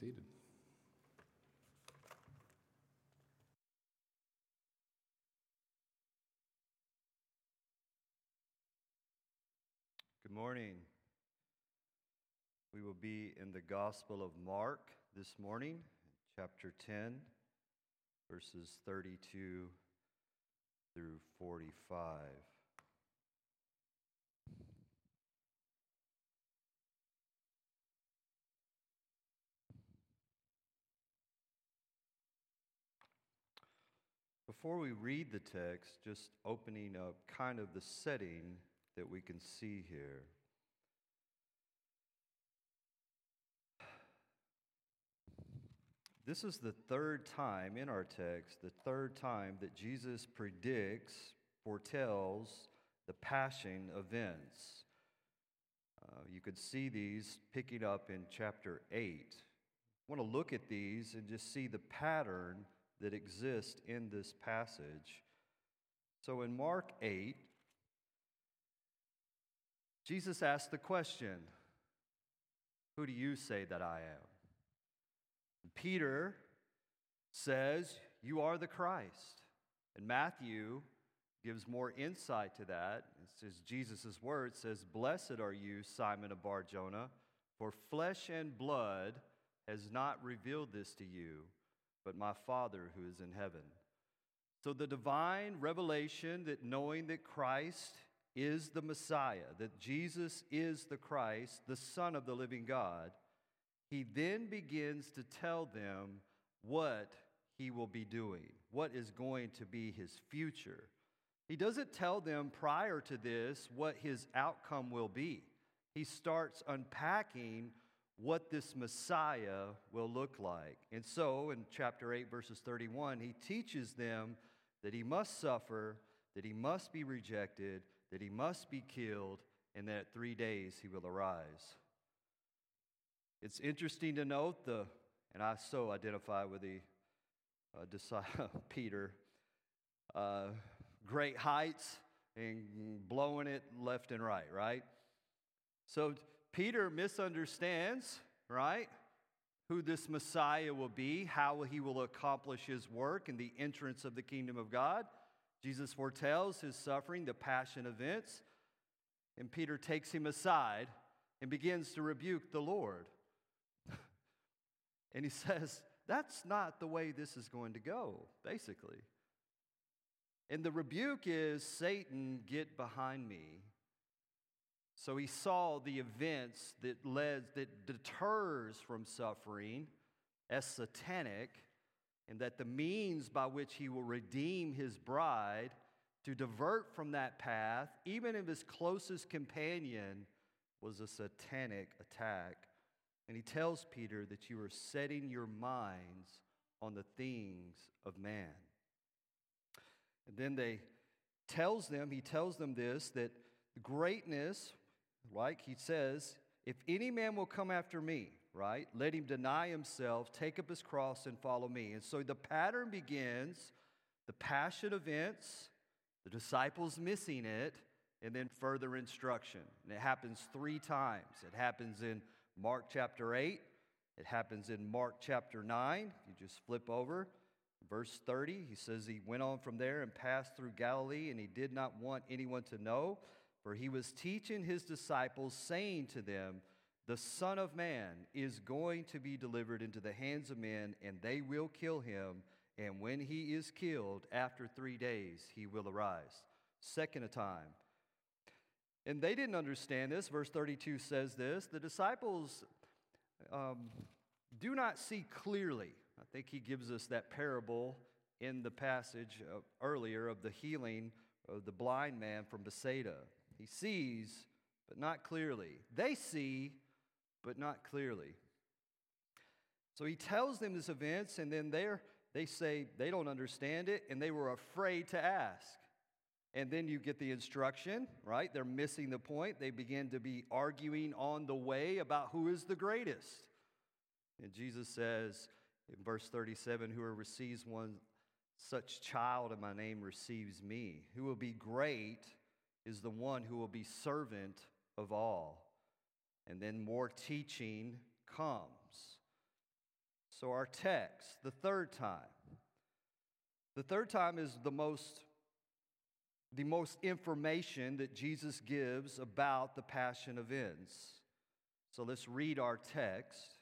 seated. Good morning. We will be in the Gospel of Mark this morning, chapter 10, verses 32 through 45. Before we read the text, just opening up kind of the setting that we can see here. This is the third time in our text, the third time that Jesus predicts, foretells the passion events. Uh, you could see these picking up in chapter 8. I want to look at these and just see the pattern that exist in this passage. So in Mark 8, Jesus asked the question Who do you say that I am? Peter says, You are the Christ. And Matthew gives more insight to that. It says, Jesus' word says, Blessed are you, Simon of Bar Jonah, for flesh and blood has not revealed this to you but my Father who is in heaven. So the divine revelation that knowing that Christ is the Messiah, that Jesus is the Christ, the Son of the living God, he then begins to tell them what he will be doing, what is going to be his future. He doesn't tell them prior to this what his outcome will be. He starts unpacking what this Messiah will look like. And so, in chapter 8, verses 31, he teaches them that he must suffer, that he must be rejected, that he must be killed, and that at three days he will arise. It's interesting to note the, and I so identify with the uh, disciple, Peter, uh, great heights and blowing it left and right, right? So Peter misunderstands, right? Who this Messiah will be, how he will accomplish his work in the entrance of the kingdom of God. Jesus foretells his suffering, the passion events, and Peter takes him aside and begins to rebuke the Lord. and he says, That's not the way this is going to go, basically. And the rebuke is Satan, get behind me. So he saw the events that led that deters from suffering as satanic and that the means by which he will redeem his bride to divert from that path even if his closest companion was a satanic attack. And he tells Peter that you are setting your minds on the things of man. And then they tells them he tells them this that greatness like he says, if any man will come after me, right, let him deny himself, take up his cross, and follow me. And so the pattern begins the passion events, the disciples missing it, and then further instruction. And it happens three times. It happens in Mark chapter 8, it happens in Mark chapter 9. You just flip over. Verse 30, he says he went on from there and passed through Galilee, and he did not want anyone to know for he was teaching his disciples, saying to them, The Son of Man is going to be delivered into the hands of men, and they will kill him. And when he is killed, after three days, he will arise. Second a time. And they didn't understand this. Verse 32 says this The disciples um, do not see clearly. I think he gives us that parable in the passage uh, earlier of the healing of the blind man from Bethsaida. He sees, but not clearly. They see, but not clearly. So he tells them this events, and then they they say they don't understand it, and they were afraid to ask. And then you get the instruction, right? They're missing the point. They begin to be arguing on the way about who is the greatest. And Jesus says in verse 37 Whoever receives one such child in my name receives me. Who will be great is the one who will be servant of all. And then more teaching comes. So, our text, the third time. The third time is the most the most information that Jesus gives about the passion events. So let's read our text.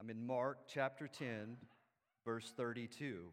I'm in Mark chapter 10, verse 32.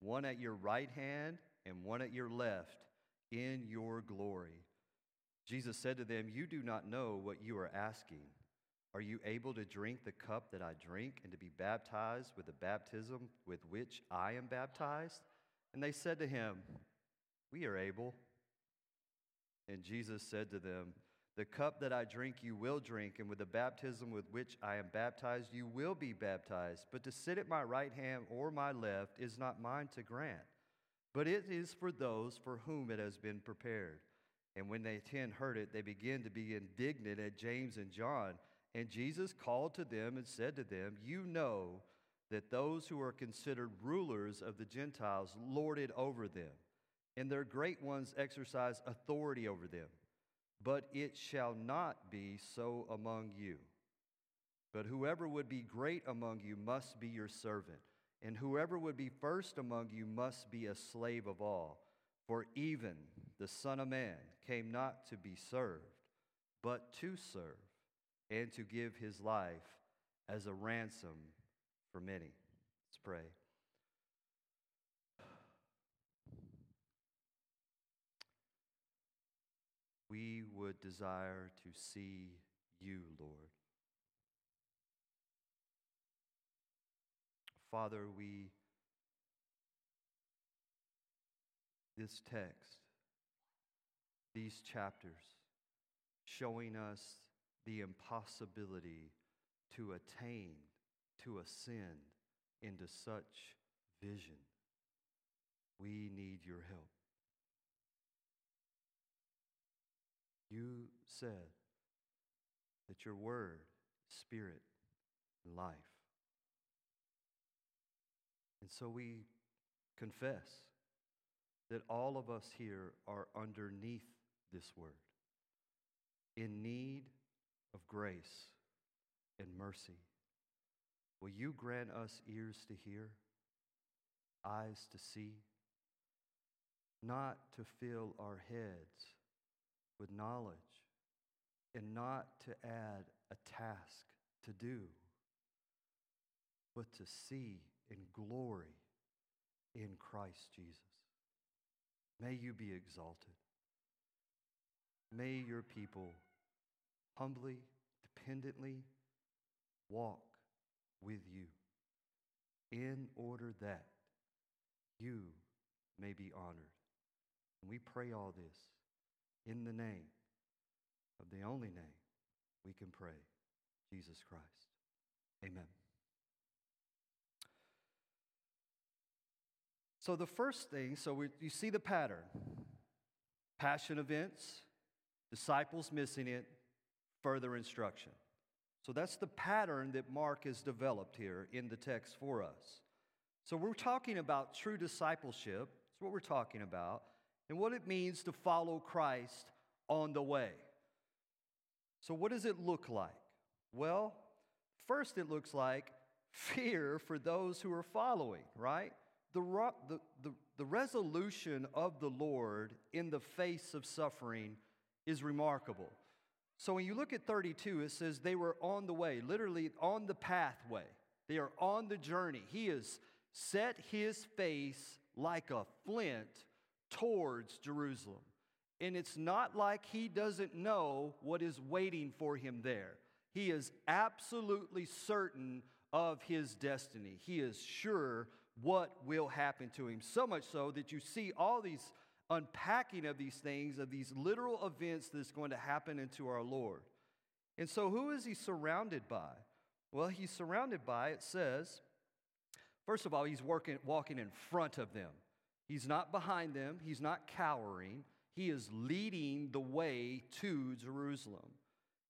one at your right hand and one at your left, in your glory. Jesus said to them, You do not know what you are asking. Are you able to drink the cup that I drink and to be baptized with the baptism with which I am baptized? And they said to him, We are able. And Jesus said to them, The cup that I drink you will drink, and with the baptism with which I am baptized you will be baptized. But to sit at my right hand or my left is not mine to grant, but it is for those for whom it has been prepared. And when they ten heard it, they began to be indignant at James and John. And Jesus called to them and said to them, You know that those who are considered rulers of the Gentiles lord it over them, and their great ones exercise authority over them. But it shall not be so among you. But whoever would be great among you must be your servant, and whoever would be first among you must be a slave of all. For even the Son of Man came not to be served, but to serve and to give his life as a ransom for many. Let's pray. We would desire to see you, Lord. Father, we, this text, these chapters, showing us the impossibility to attain, to ascend into such vision. We need your help. You said that your word, spirit, and life. And so we confess that all of us here are underneath this word, in need of grace and mercy. Will you grant us ears to hear, eyes to see, not to fill our heads with knowledge, and not to add a task to do, but to see in glory in Christ Jesus. May you be exalted. May your people humbly, dependently walk with you in order that you may be honored. And we pray all this in the name of the only name we can pray, Jesus Christ. Amen. So, the first thing, so we, you see the pattern passion events, disciples missing it, further instruction. So that's the pattern that Mark has developed here in the text for us. So we're talking about true discipleship. That's what we're talking about, and what it means to follow Christ on the way. So, what does it look like? Well, first, it looks like fear for those who are following, right? The, the, the, the resolution of the Lord in the face of suffering is remarkable. So when you look at 32, it says they were on the way, literally on the pathway. They are on the journey. He has set his face like a flint towards Jerusalem. And it's not like he doesn't know what is waiting for him there. He is absolutely certain of his destiny. He is sure what will happen to him. So much so that you see all these unpacking of these things, of these literal events that's going to happen into our Lord. And so, who is he surrounded by? Well, he's surrounded by, it says, first of all, he's working, walking in front of them. He's not behind them, he's not cowering. He is leading the way to Jerusalem.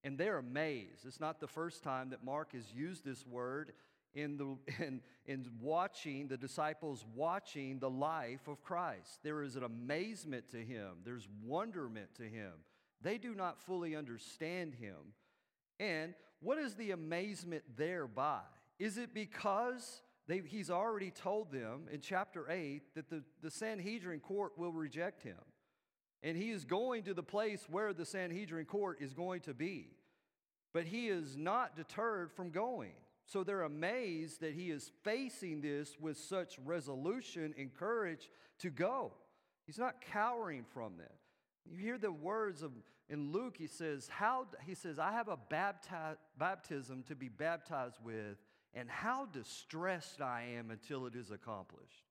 And they're amazed. It's not the first time that Mark has used this word in, the, in, in watching the disciples watching the life of Christ. There is an amazement to him, there's wonderment to him. They do not fully understand him. And what is the amazement thereby? Is it because they, he's already told them in chapter 8 that the, the Sanhedrin court will reject him? And he is going to the place where the Sanhedrin court is going to be. But he is not deterred from going. So they're amazed that he is facing this with such resolution and courage to go. He's not cowering from that. You hear the words of in Luke, he says, how, he says, I have a bapti- baptism to be baptized with, and how distressed I am until it is accomplished.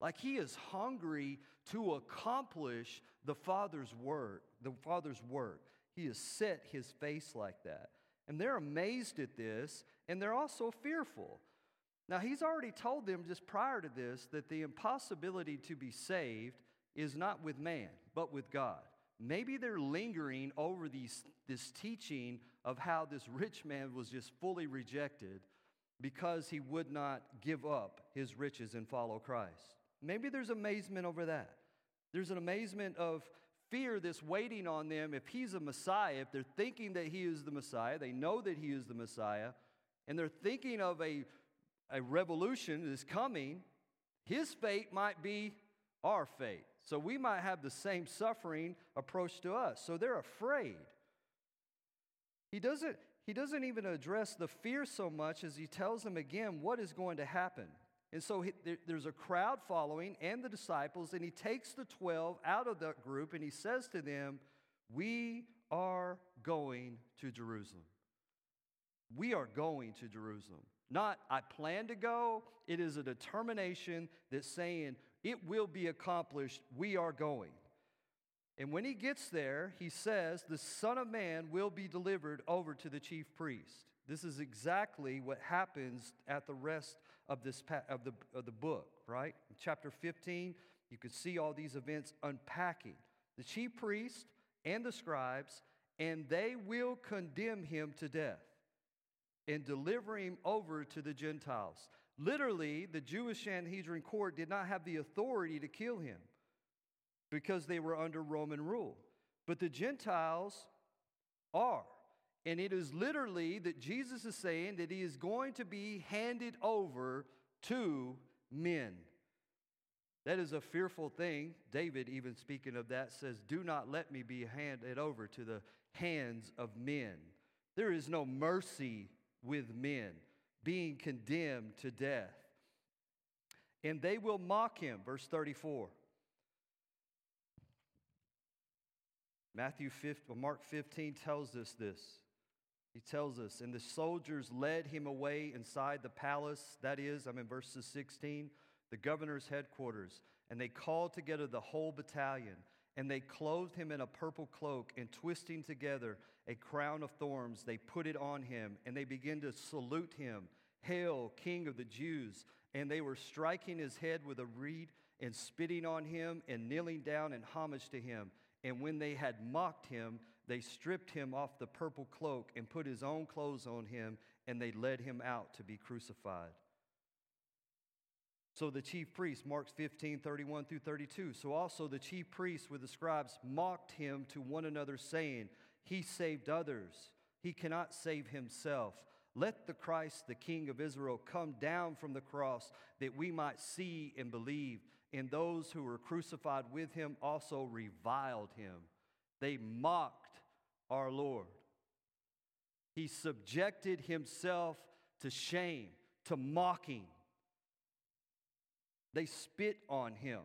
Like he is hungry to accomplish the Father's work, the Father's work. He has set his face like that. And they're amazed at this, and they're also fearful. Now, he's already told them just prior to this that the impossibility to be saved is not with man, but with God. Maybe they're lingering over these, this teaching of how this rich man was just fully rejected because he would not give up his riches and follow Christ. Maybe there's amazement over that. There's an amazement of fear that's waiting on them if he's a Messiah, if they're thinking that he is the Messiah, they know that he is the Messiah, and they're thinking of a, a revolution that is coming, his fate might be our fate. So we might have the same suffering approach to us. So they're afraid. He doesn't, he doesn't even address the fear so much as he tells them again what is going to happen. And so he, there, there's a crowd following and the disciples, and he takes the 12 out of that group and he says to them, We are going to Jerusalem. We are going to Jerusalem. Not, I plan to go. It is a determination that's saying, it will be accomplished. We are going. And when he gets there, he says, The Son of Man will be delivered over to the chief priest. This is exactly what happens at the rest of, this, of, the, of the book, right? In chapter 15, you can see all these events unpacking. The chief priest and the scribes, and they will condemn him to death and deliver him over to the Gentiles. Literally, the Jewish Sanhedrin court did not have the authority to kill him because they were under Roman rule. But the Gentiles are. And it is literally that Jesus is saying that he is going to be handed over to men. That is a fearful thing. David, even speaking of that, says, Do not let me be handed over to the hands of men. There is no mercy with men being condemned to death. And they will mock him, verse 34. Matthew 15, Mark 15 tells us this. He tells us, and the soldiers led him away inside the palace, that is, I'm in verses 16, the governor's headquarters, and they called together the whole battalion, and they clothed him in a purple cloak, and twisting together a crown of thorns. They put it on him, and they began to salute him, Hail, King of the Jews! And they were striking his head with a reed and spitting on him and kneeling down in homage to him. And when they had mocked him, they stripped him off the purple cloak and put his own clothes on him, and they led him out to be crucified. So the chief priests, Mark 15, 31 through 32. So also the chief priests with the scribes mocked him to one another, saying, he saved others. He cannot save himself. Let the Christ, the King of Israel, come down from the cross that we might see and believe. And those who were crucified with him also reviled him. They mocked our Lord. He subjected himself to shame, to mocking. They spit on him.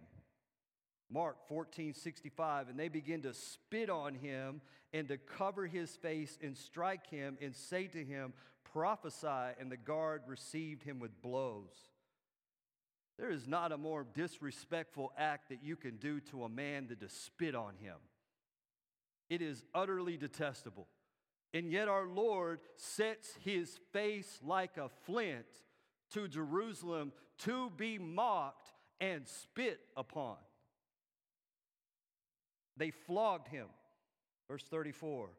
Mark 14, 65, and they begin to spit on him and to cover his face and strike him and say to him, Prophesy, and the guard received him with blows. There is not a more disrespectful act that you can do to a man than to spit on him. It is utterly detestable. And yet our Lord sets his face like a flint to Jerusalem to be mocked and spit upon. They flogged him. Verse 34.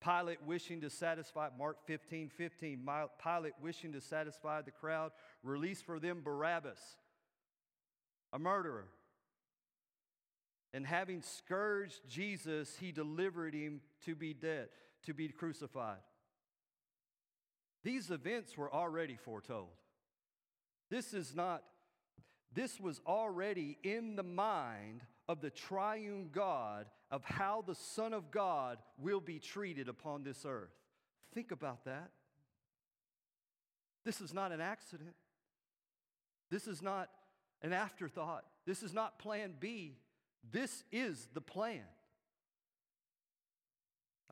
Pilate wishing to satisfy, Mark 15, 15, Pilate wishing to satisfy the crowd, released for them Barabbas, a murderer. And having scourged Jesus, he delivered him to be dead, to be crucified. These events were already foretold. This is not, this was already in the mind of the triune God of how the Son of God will be treated upon this earth. Think about that. This is not an accident. This is not an afterthought. This is not plan B. This is the plan.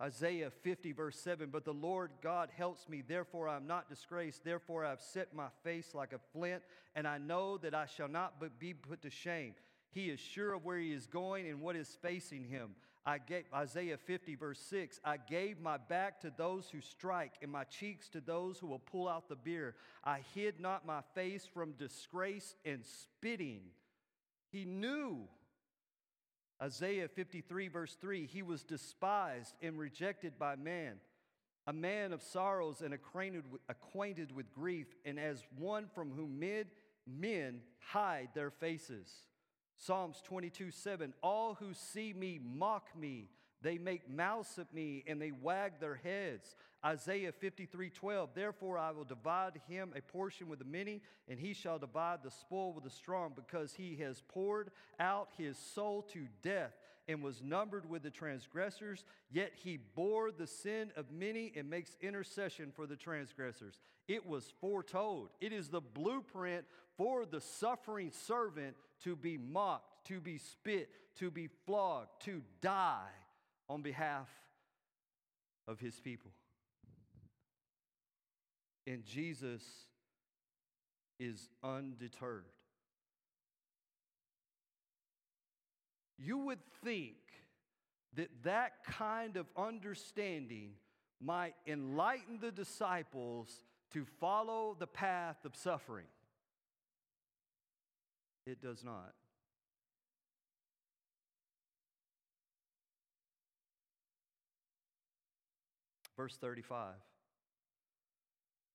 Isaiah 50, verse 7 But the Lord God helps me, therefore I am not disgraced. Therefore I have set my face like a flint, and I know that I shall not be put to shame. He is sure of where he is going and what is facing him. I gave Isaiah 50, verse 6 I gave my back to those who strike, and my cheeks to those who will pull out the beer. I hid not my face from disgrace and spitting. He knew. Isaiah 53, verse 3 He was despised and rejected by man, a man of sorrows and acquainted with, acquainted with grief, and as one from whom men, men hide their faces. Psalms 22 7 All who see me mock me. They make mouths at me and they wag their heads. Isaiah 53 12 Therefore I will divide him a portion with the many, and he shall divide the spoil with the strong, because he has poured out his soul to death and was numbered with the transgressors. Yet he bore the sin of many and makes intercession for the transgressors. It was foretold. It is the blueprint for the suffering servant to be mocked, to be spit, to be flogged, to die on behalf of his people. And Jesus is undeterred. You would think that that kind of understanding might enlighten the disciples to follow the path of suffering. It does not. Verse 35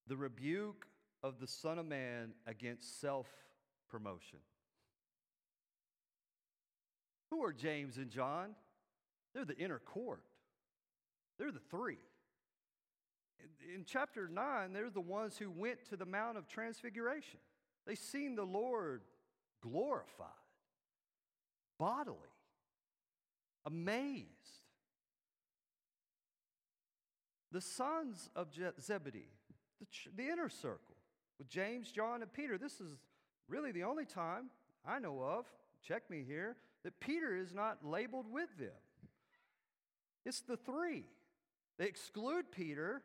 The rebuke of the Son of Man against self promotion. Who are James and John? They're the inner court, they're the three. In chapter 9, they're the ones who went to the Mount of Transfiguration. They seen the Lord glorified, bodily, amazed. The sons of Zebedee, the, the inner circle, with James, John, and Peter. This is really the only time I know of, check me here, that Peter is not labeled with them. It's the three. They exclude Peter,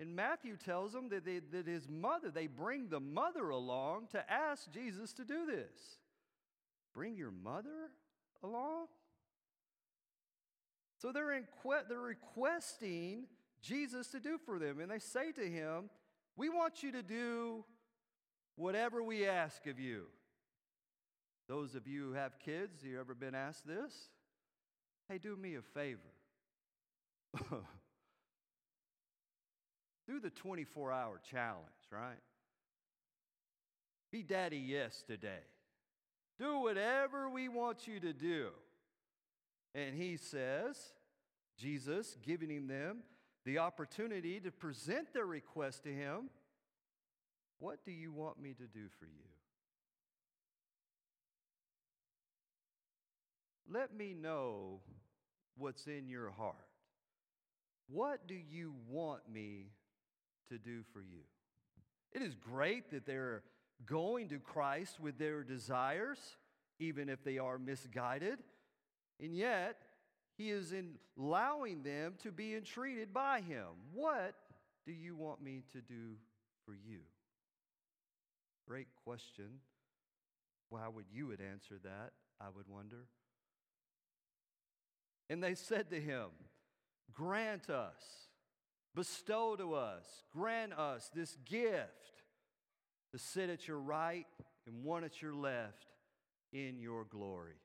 and Matthew tells them that, they, that his mother, they bring the mother along to ask Jesus to do this. Bring your mother along? So they're, in, they're requesting Jesus to do for them, and they say to him, We want you to do whatever we ask of you. Those of you who have kids, have you ever been asked this? Hey, do me a favor. do the 24 hour challenge, right? Be daddy yes today. Do whatever we want you to do. And he says, Jesus giving them the opportunity to present their request to him. What do you want me to do for you? Let me know what's in your heart. What do you want me to do for you? It is great that they're going to Christ with their desires, even if they are misguided. And yet, he is allowing them to be entreated by him. What do you want me to do for you? Great question. How would you would answer that, I would wonder. And they said to him, Grant us, bestow to us, grant us this gift to sit at your right and one at your left in your glory.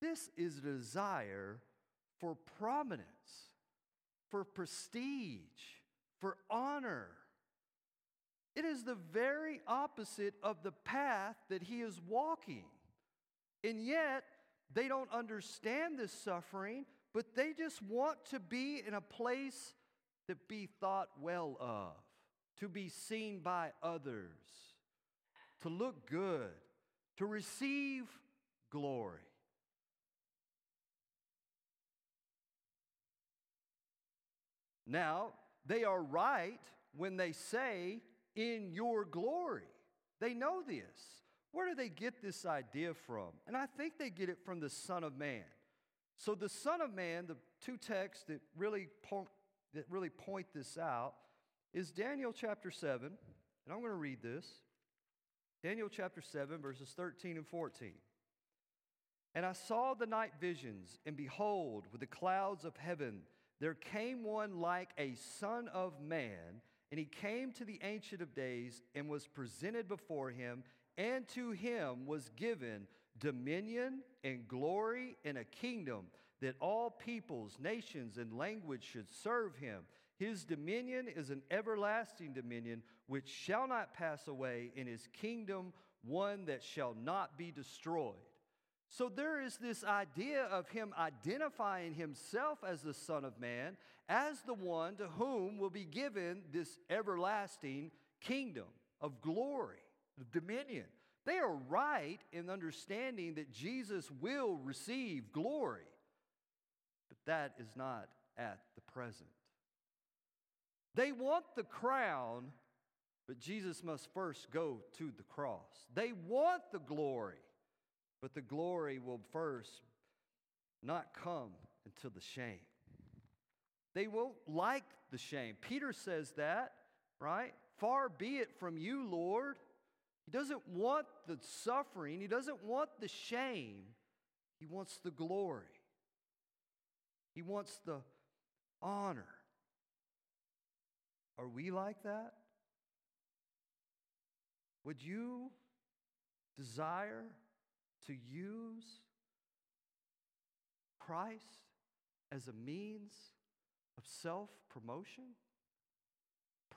This is a desire for prominence, for prestige, for honor. It is the very opposite of the path that he is walking. And yet, they don't understand this suffering, but they just want to be in a place to be thought well of, to be seen by others, to look good, to receive glory. Now, they are right when they say, in your glory. They know this. Where do they get this idea from? And I think they get it from the Son of Man. So, the Son of Man, the two texts that really, point, that really point this out, is Daniel chapter 7. And I'm going to read this Daniel chapter 7, verses 13 and 14. And I saw the night visions, and behold, with the clouds of heaven, there came one like a son of man, and he came to the Ancient of Days and was presented before him, and to him was given dominion and glory and a kingdom that all peoples, nations, and language should serve him. His dominion is an everlasting dominion which shall not pass away, and his kingdom one that shall not be destroyed. So there is this idea of him identifying himself as the Son of Man, as the one to whom will be given this everlasting kingdom of glory, of dominion. They are right in understanding that Jesus will receive glory, but that is not at the present. They want the crown, but Jesus must first go to the cross. They want the glory, but the glory will first not come until the shame. They won't like the shame. Peter says that, right? Far be it from you, Lord. He doesn't want the suffering, he doesn't want the shame. He wants the glory, he wants the honor. Are we like that? Would you desire to use Christ as a means of self promotion,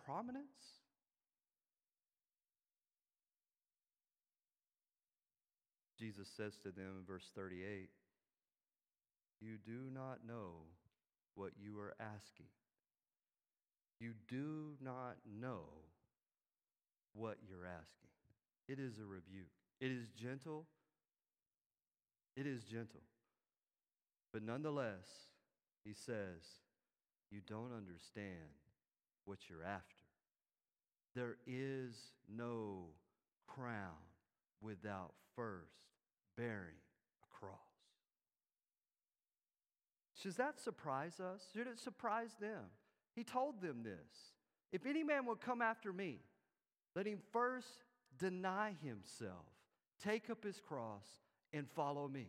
prominence? Jesus says to them in verse 38 You do not know what you are asking. You do not know what you're asking. It is a rebuke. It is gentle. It is gentle. But nonetheless, he says, you don't understand what you're after. There is no crown without first bearing a cross. Should that surprise us? Should it surprise them? He told them this If any man will come after me, let him first deny himself, take up his cross, and follow me.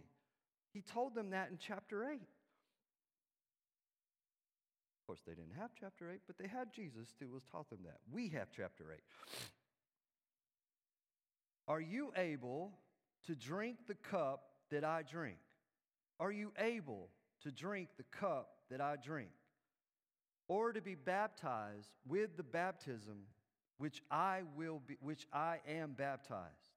He told them that in chapter 8 Of course, they didn't have chapter 8, but they had Jesus who was taught them that. We have chapter 8. Are you able to drink the cup that I drink? Are you able to drink the cup that I drink? Or to be baptized with the baptism which I will be which I am baptized?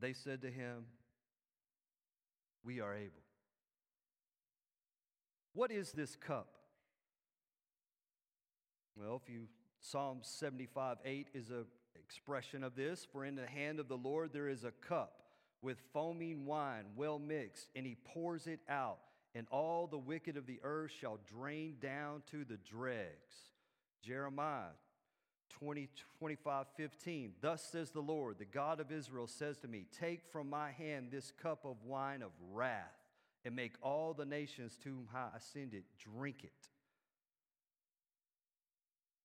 They said to him, we are able. What is this cup? Well, if you Psalm 75 8 is an expression of this. For in the hand of the Lord there is a cup with foaming wine, well mixed, and he pours it out and all the wicked of the earth shall drain down to the dregs. Jeremiah 20, 25, 15. Thus says the Lord, the God of Israel says to me, Take from my hand this cup of wine of wrath, and make all the nations to whom I send it drink it.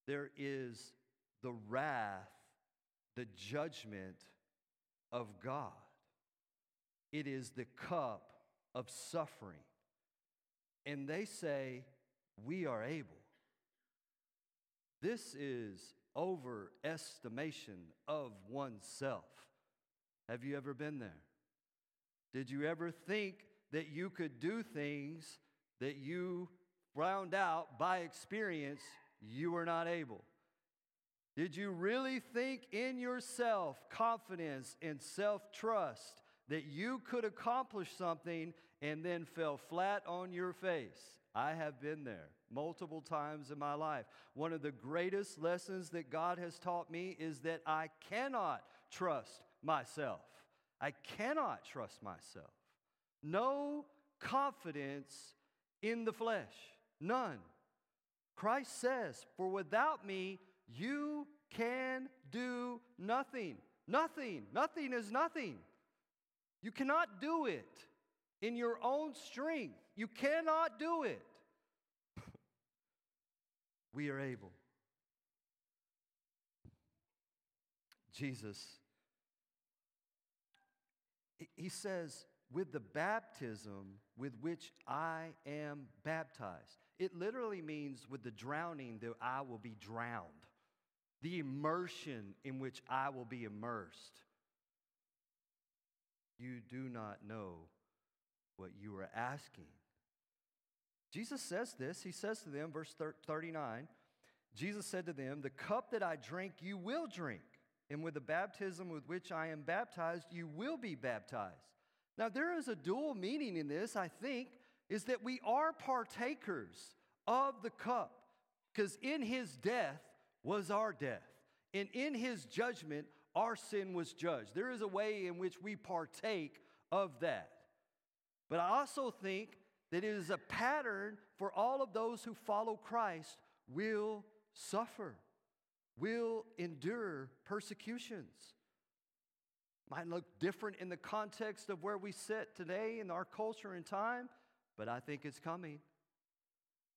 There is the wrath, the judgment of God. It is the cup of suffering. And they say, We are able. This is overestimation of oneself. Have you ever been there? Did you ever think that you could do things that you found out by experience you were not able? Did you really think in yourself confidence and self trust that you could accomplish something and then fell flat on your face? I have been there multiple times in my life. One of the greatest lessons that God has taught me is that I cannot trust myself. I cannot trust myself. No confidence in the flesh. None. Christ says, For without me, you can do nothing. Nothing. Nothing is nothing. You cannot do it in your own strength. You cannot do it. we are able. Jesus, he says, with the baptism with which I am baptized. It literally means with the drowning that I will be drowned, the immersion in which I will be immersed. You do not know what you are asking. Jesus says this. He says to them, verse 39, Jesus said to them, The cup that I drink, you will drink, and with the baptism with which I am baptized, you will be baptized. Now, there is a dual meaning in this, I think, is that we are partakers of the cup, because in his death was our death, and in his judgment, our sin was judged. There is a way in which we partake of that. But I also think that it is a pattern for all of those who follow Christ will suffer, will endure persecutions. Might look different in the context of where we sit today in our culture and time, but I think it's coming.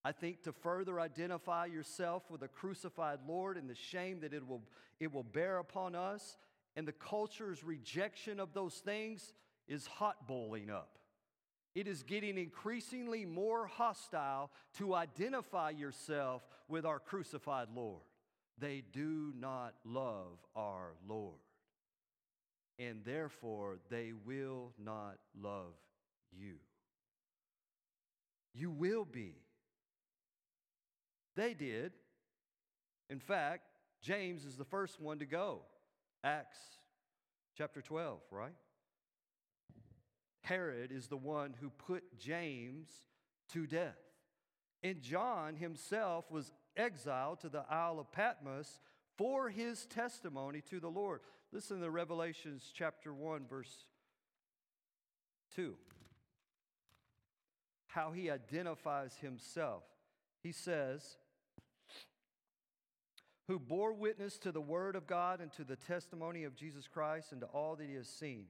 I think to further identify yourself with a crucified Lord and the shame that it will, it will bear upon us, and the culture's rejection of those things is hot boiling up. It is getting increasingly more hostile to identify yourself with our crucified Lord. They do not love our Lord. And therefore, they will not love you. You will be. They did. In fact, James is the first one to go. Acts chapter 12, right? Herod is the one who put James to death. And John himself was exiled to the Isle of Patmos for his testimony to the Lord. Listen to Revelations chapter 1, verse 2. How he identifies himself. He says, Who bore witness to the word of God and to the testimony of Jesus Christ and to all that he has seen.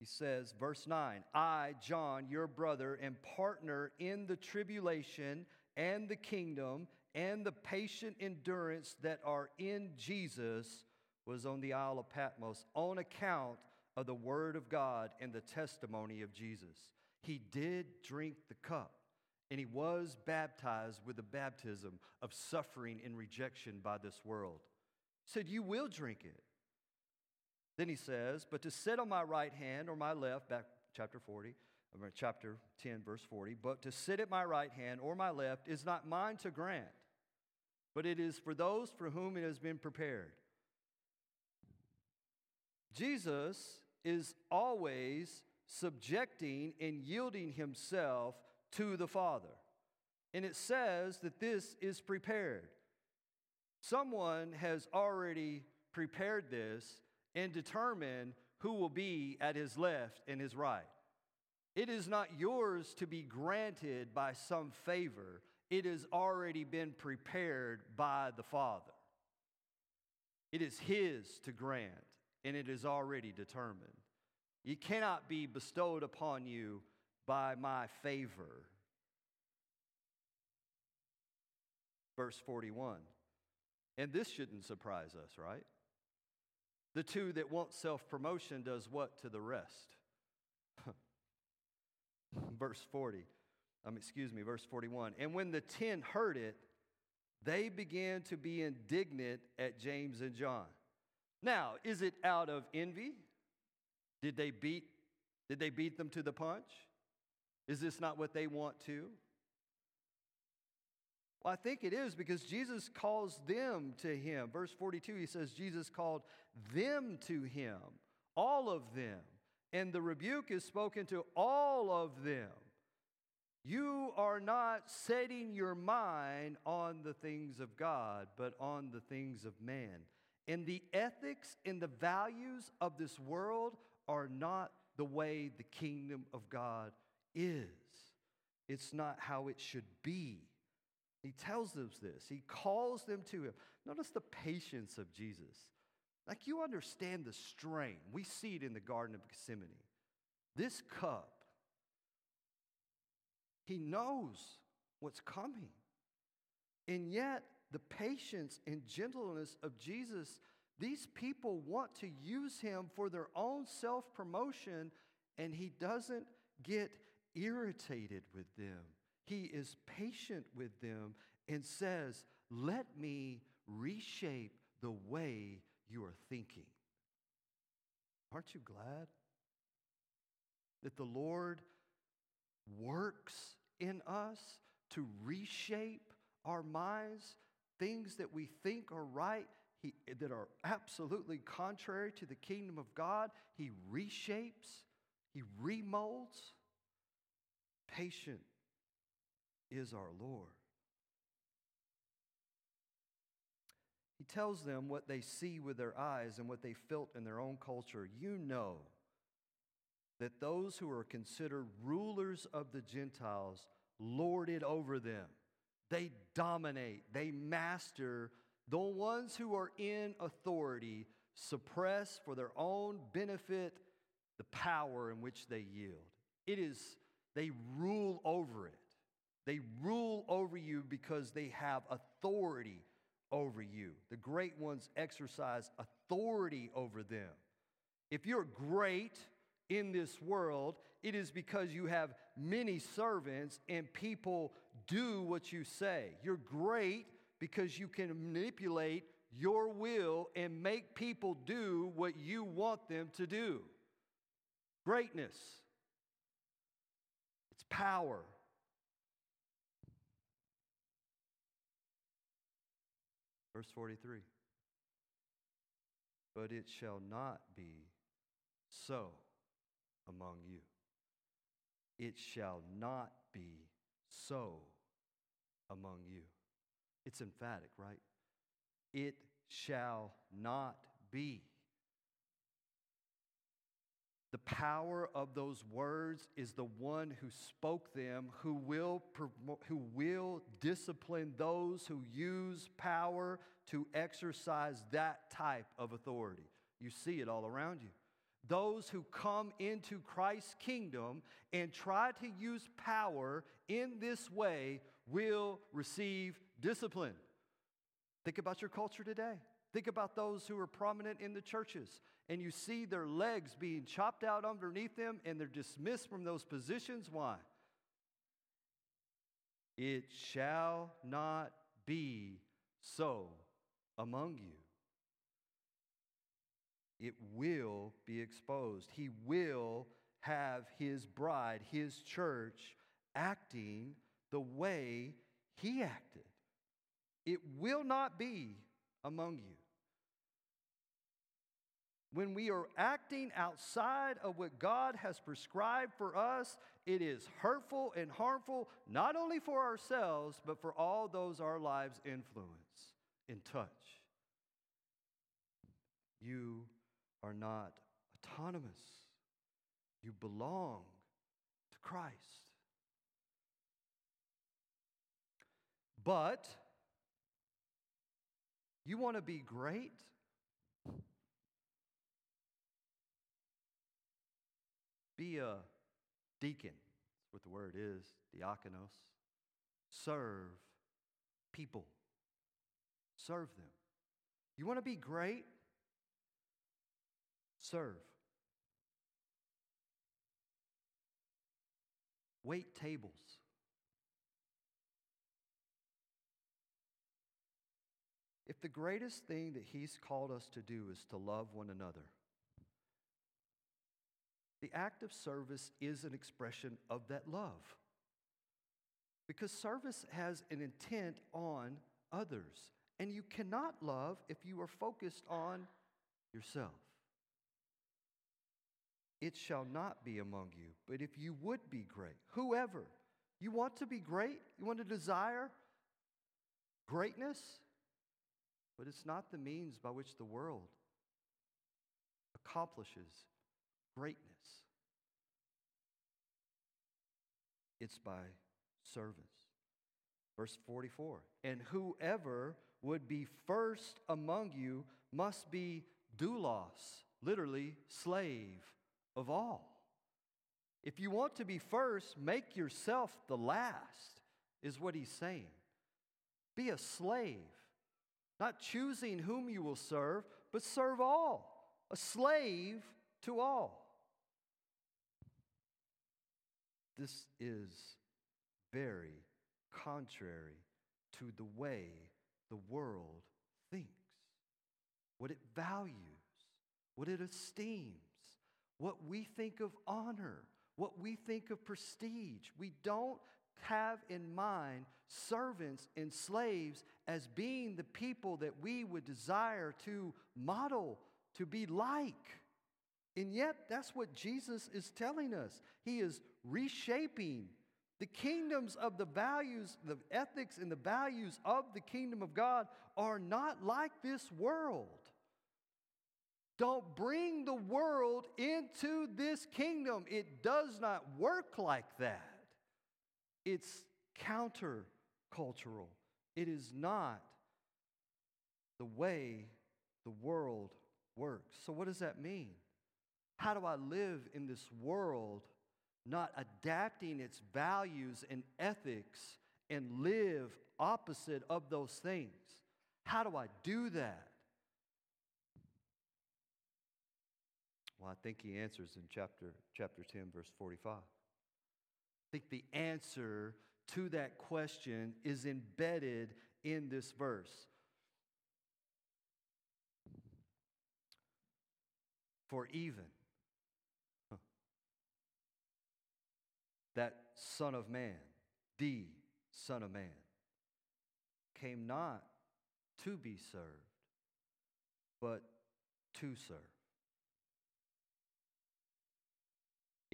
He says, verse 9, I, John, your brother, and partner in the tribulation and the kingdom and the patient endurance that are in Jesus, was on the Isle of Patmos on account of the word of God and the testimony of Jesus. He did drink the cup, and he was baptized with the baptism of suffering and rejection by this world. He said, You will drink it. Then he says, But to sit on my right hand or my left, back chapter 40, chapter 10, verse 40, but to sit at my right hand or my left is not mine to grant, but it is for those for whom it has been prepared. Jesus is always subjecting and yielding himself to the Father. And it says that this is prepared. Someone has already prepared this and determined who will be at his left and his right. It is not yours to be granted by some favor, it has already been prepared by the Father. It is His to grant, and it is already determined. It cannot be bestowed upon you by my favor. Verse 41. And this shouldn't surprise us, right? The two that want self promotion does what to the rest? verse 40. Um, excuse me, verse 41. And when the ten heard it, they began to be indignant at James and John. Now, is it out of envy? Did they beat did they beat them to the punch? Is this not what they want to? Well, I think it is because Jesus calls them to him. Verse 42, he says, Jesus called them to him, all of them. And the rebuke is spoken to all of them. You are not setting your mind on the things of God, but on the things of man. And the ethics and the values of this world are not the way the kingdom of God is. It's not how it should be. He tells them this. He calls them to him. Notice the patience of Jesus. Like you understand the strain. We see it in the Garden of Gethsemane. This cup, he knows what's coming. And yet, the patience and gentleness of Jesus, these people want to use him for their own self promotion, and he doesn't get irritated with them. He is patient with them and says, Let me reshape the way you are thinking. Aren't you glad that the Lord works in us to reshape our minds, things that we think are right, he, that are absolutely contrary to the kingdom of God? He reshapes, He remolds. Patient is our Lord. He tells them what they see with their eyes and what they felt in their own culture. You know that those who are considered rulers of the Gentiles lord it over them. They dominate, they master. The ones who are in authority suppress for their own benefit the power in which they yield. It is, they rule over it. They rule over you because they have authority over you. The great ones exercise authority over them. If you're great in this world, it is because you have many servants and people do what you say. You're great because you can manipulate your will and make people do what you want them to do. Greatness, it's power. Verse 43 But it shall not be so among you. It shall not be so among you. It's emphatic, right? It shall not be. The power of those words is the one who spoke them, who will, who will discipline those who use power to exercise that type of authority. You see it all around you. Those who come into Christ's kingdom and try to use power in this way will receive discipline. Think about your culture today. Think about those who are prominent in the churches and you see their legs being chopped out underneath them and they're dismissed from those positions. Why? It shall not be so among you. It will be exposed. He will have his bride, his church, acting the way he acted. It will not be among you. When we are acting outside of what God has prescribed for us, it is hurtful and harmful, not only for ourselves, but for all those our lives influence and touch. You are not autonomous, you belong to Christ. But you want to be great? Be a deacon. That's what the word is, diakonos. Serve people. Serve them. You want to be great? Serve. Wait tables. If the greatest thing that He's called us to do is to love one another, the act of service is an expression of that love. Because service has an intent on others. And you cannot love if you are focused on yourself. It shall not be among you, but if you would be great, whoever, you want to be great, you want to desire greatness, but it's not the means by which the world accomplishes greatness. It's by service. Verse 44 And whoever would be first among you must be doulos, literally, slave of all. If you want to be first, make yourself the last, is what he's saying. Be a slave, not choosing whom you will serve, but serve all, a slave to all. This is very contrary to the way the world thinks, what it values, what it esteems, what we think of honor, what we think of prestige. We don't have in mind servants and slaves as being the people that we would desire to model, to be like. And yet, that's what Jesus is telling us. He is reshaping the kingdoms of the values, the ethics and the values of the kingdom of God are not like this world. Don't bring the world into this kingdom. It does not work like that. It's countercultural. It is not the way the world works. So, what does that mean? How do I live in this world not adapting its values and ethics and live opposite of those things. How do I do that? Well, I think he answers in chapter, chapter 10, verse 45. I think the answer to that question is embedded in this verse. For even that Son of Man, the Son of Man, came not to be served, but to serve.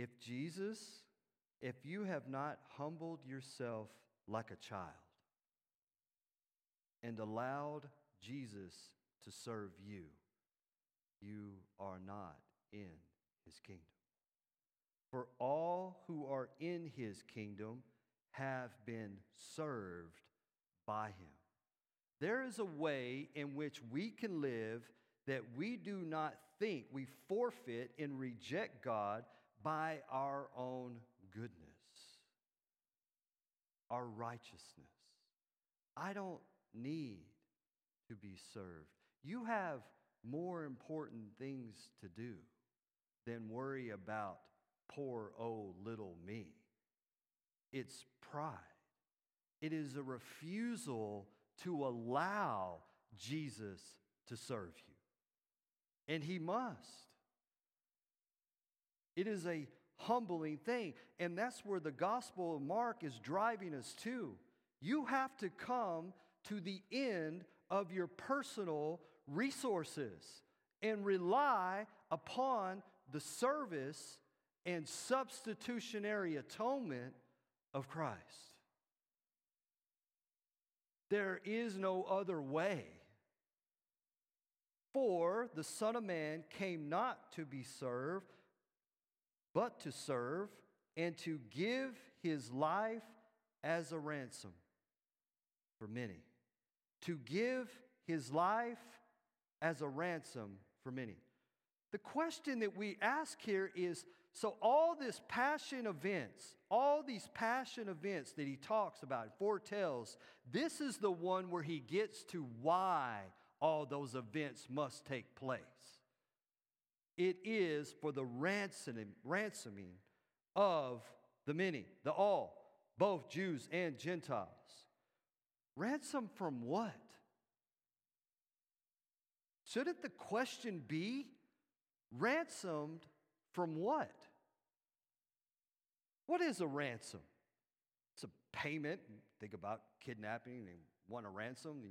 If Jesus, if you have not humbled yourself like a child and allowed Jesus to serve you, you are not in his kingdom. For all who are in his kingdom have been served by him. There is a way in which we can live that we do not think we forfeit and reject God by our own goodness, our righteousness. I don't need to be served. You have more important things to do than worry about poor old little me. It's pride. It is a refusal to allow Jesus to serve you. And he must. It is a humbling thing. And that's where the Gospel of Mark is driving us to. You have to come to the end of your personal resources and rely upon the service and substitutionary atonement of Christ. There is no other way. For the Son of Man came not to be served, but to serve and to give his life as a ransom for many. To give his life as a ransom for many. The question that we ask here is so, all this passion events, all these passion events that he talks about, foretells, this is the one where he gets to why all those events must take place. It is for the ransoming, ransoming of the many, the all, both Jews and Gentiles. Ransom from what? Shouldn't the question be ransomed from what? What is a ransom? It's a payment. Think about kidnapping. They want a ransom. You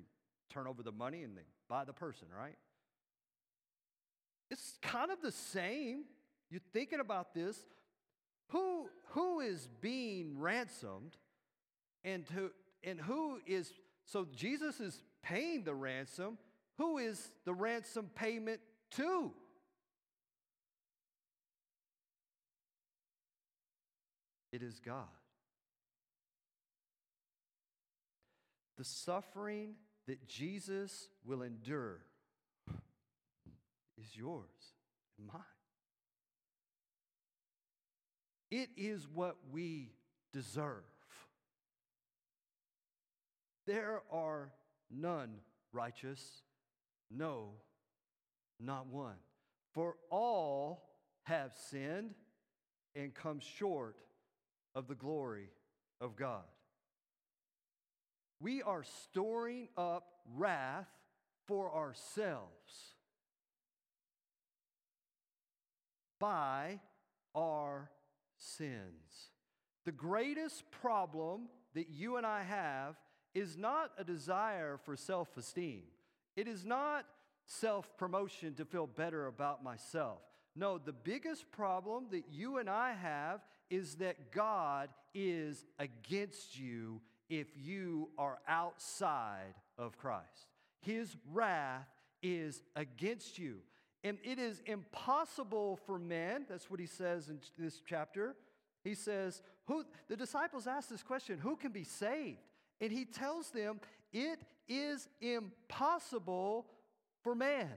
turn over the money and they buy the person, right? It's kind of the same. You're thinking about this. Who, who is being ransomed and, to, and who is, so Jesus is paying the ransom. Who is the ransom payment to? It is God. The suffering that Jesus will endure is yours and mine. It is what we deserve. There are none righteous, no, not one. For all have sinned and come short of the glory of God. We are storing up wrath for ourselves by our sins. The greatest problem that you and I have is not a desire for self esteem. It is not self promotion to feel better about myself. No, the biggest problem that you and I have is that God is against you if you are outside of Christ. His wrath is against you. And it is impossible for men, that's what he says in this chapter. He says, who the disciples ask this question, who can be saved? And he tells them, it is impossible for man.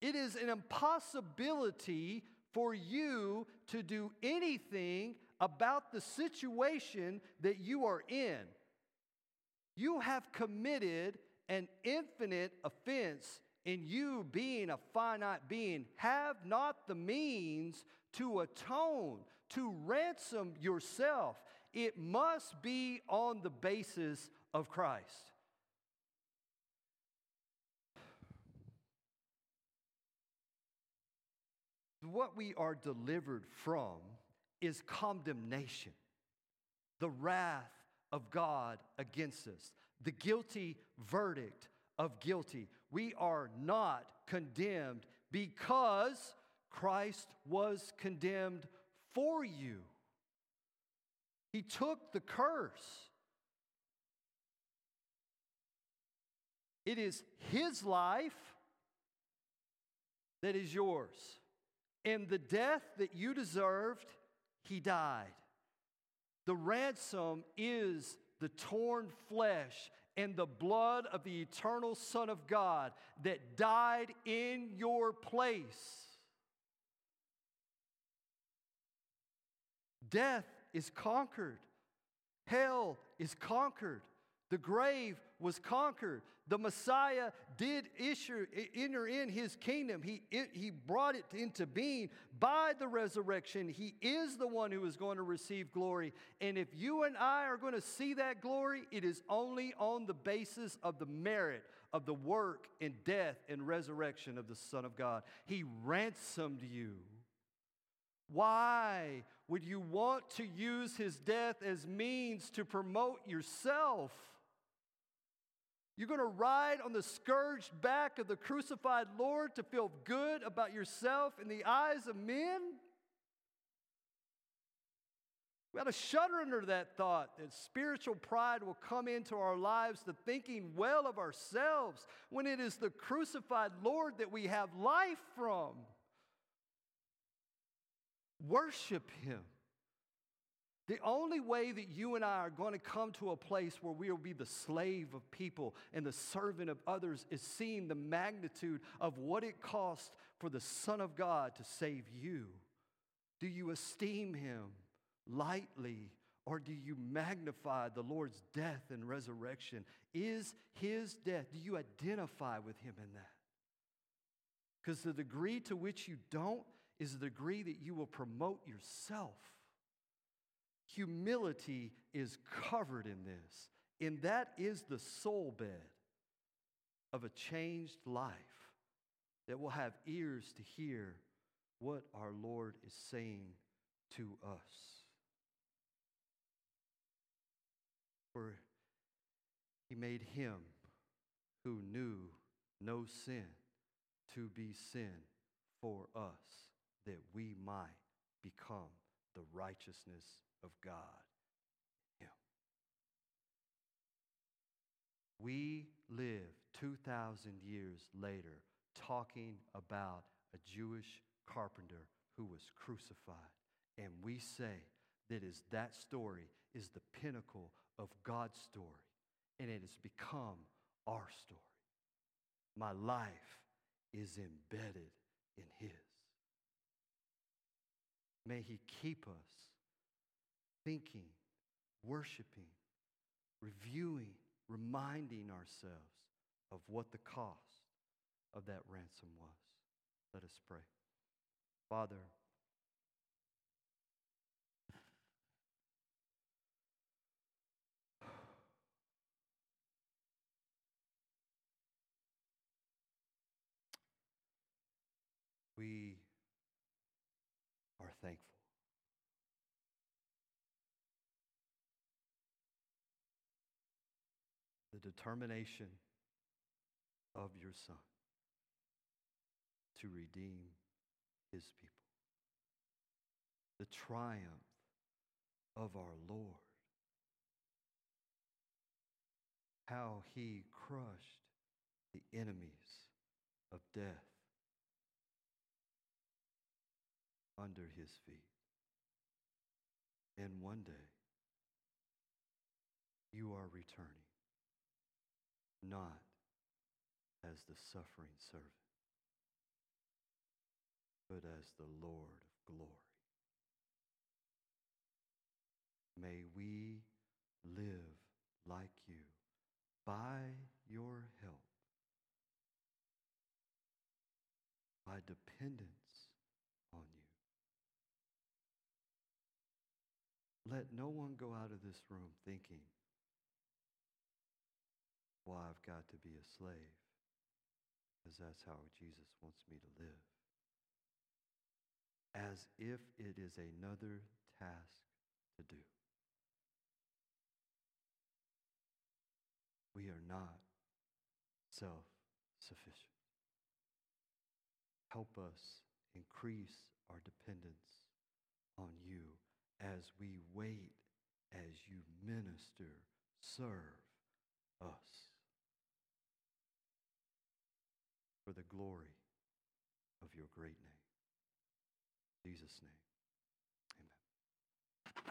It is an impossibility for you to do anything about the situation that you are in. You have committed an infinite offense in you being a finite being, have not the means to atone, to ransom yourself. It must be on the basis of Christ. what we are delivered from is condemnation, the wrath of God against us, the guilty verdict of guilty. We are not condemned because Christ was condemned for you. He took the curse. It is His life that is yours. And the death that you deserved, he died. The ransom is the torn flesh and the blood of the eternal Son of God that died in your place. Death is conquered, hell is conquered, the grave was conquered. The Messiah did issue, enter in his kingdom. He, it, he brought it into being by the resurrection. He is the one who is going to receive glory. And if you and I are going to see that glory, it is only on the basis of the merit of the work and death and resurrection of the Son of God. He ransomed you. Why would you want to use his death as means to promote yourself? You're going to ride on the scourged back of the crucified Lord to feel good about yourself in the eyes of men? We ought to shudder under that thought that spiritual pride will come into our lives, the thinking well of ourselves, when it is the crucified Lord that we have life from. Worship Him, The only way that you and I are going to come to a place where we will be the slave of people and the servant of others is seeing the magnitude of what it cost for the Son of God to save you. Do you esteem him lightly or do you magnify the Lord's death and resurrection? Is his death, do you identify with him in that? Because the degree to which you don't is the degree that you will promote yourself. Humility is covered in this, and that is the soul bed of a changed life that will have ears to hear what our Lord is saying to us. For he made him who knew no sin to be sin for us, that we might become the righteousness of God. We live 2,000 years later talking about a Jewish carpenter who was crucified. And we say that is that story is the pinnacle of God's story, and it has become our story. My life is embedded in His. May He keep us thinking, worshiping, reviewing, reminding ourselves of what the cost of that ransom was. Let us pray. Father, we are thankful. The determination of your Son to redeem his people. The triumph of our Lord. How he crushed the enemies of death under his feet. And one day, you are returning, not as the suffering servant, but as the Lord of glory. May we live like you by your help, by dependence on you. Let no one go out of this room thinking, well, I've got to be a slave, because that's how Jesus wants me to live as if it is another task to do. We are not self sufficient. Help us increase our dependence on you as we wait as you minister, serve us for the glory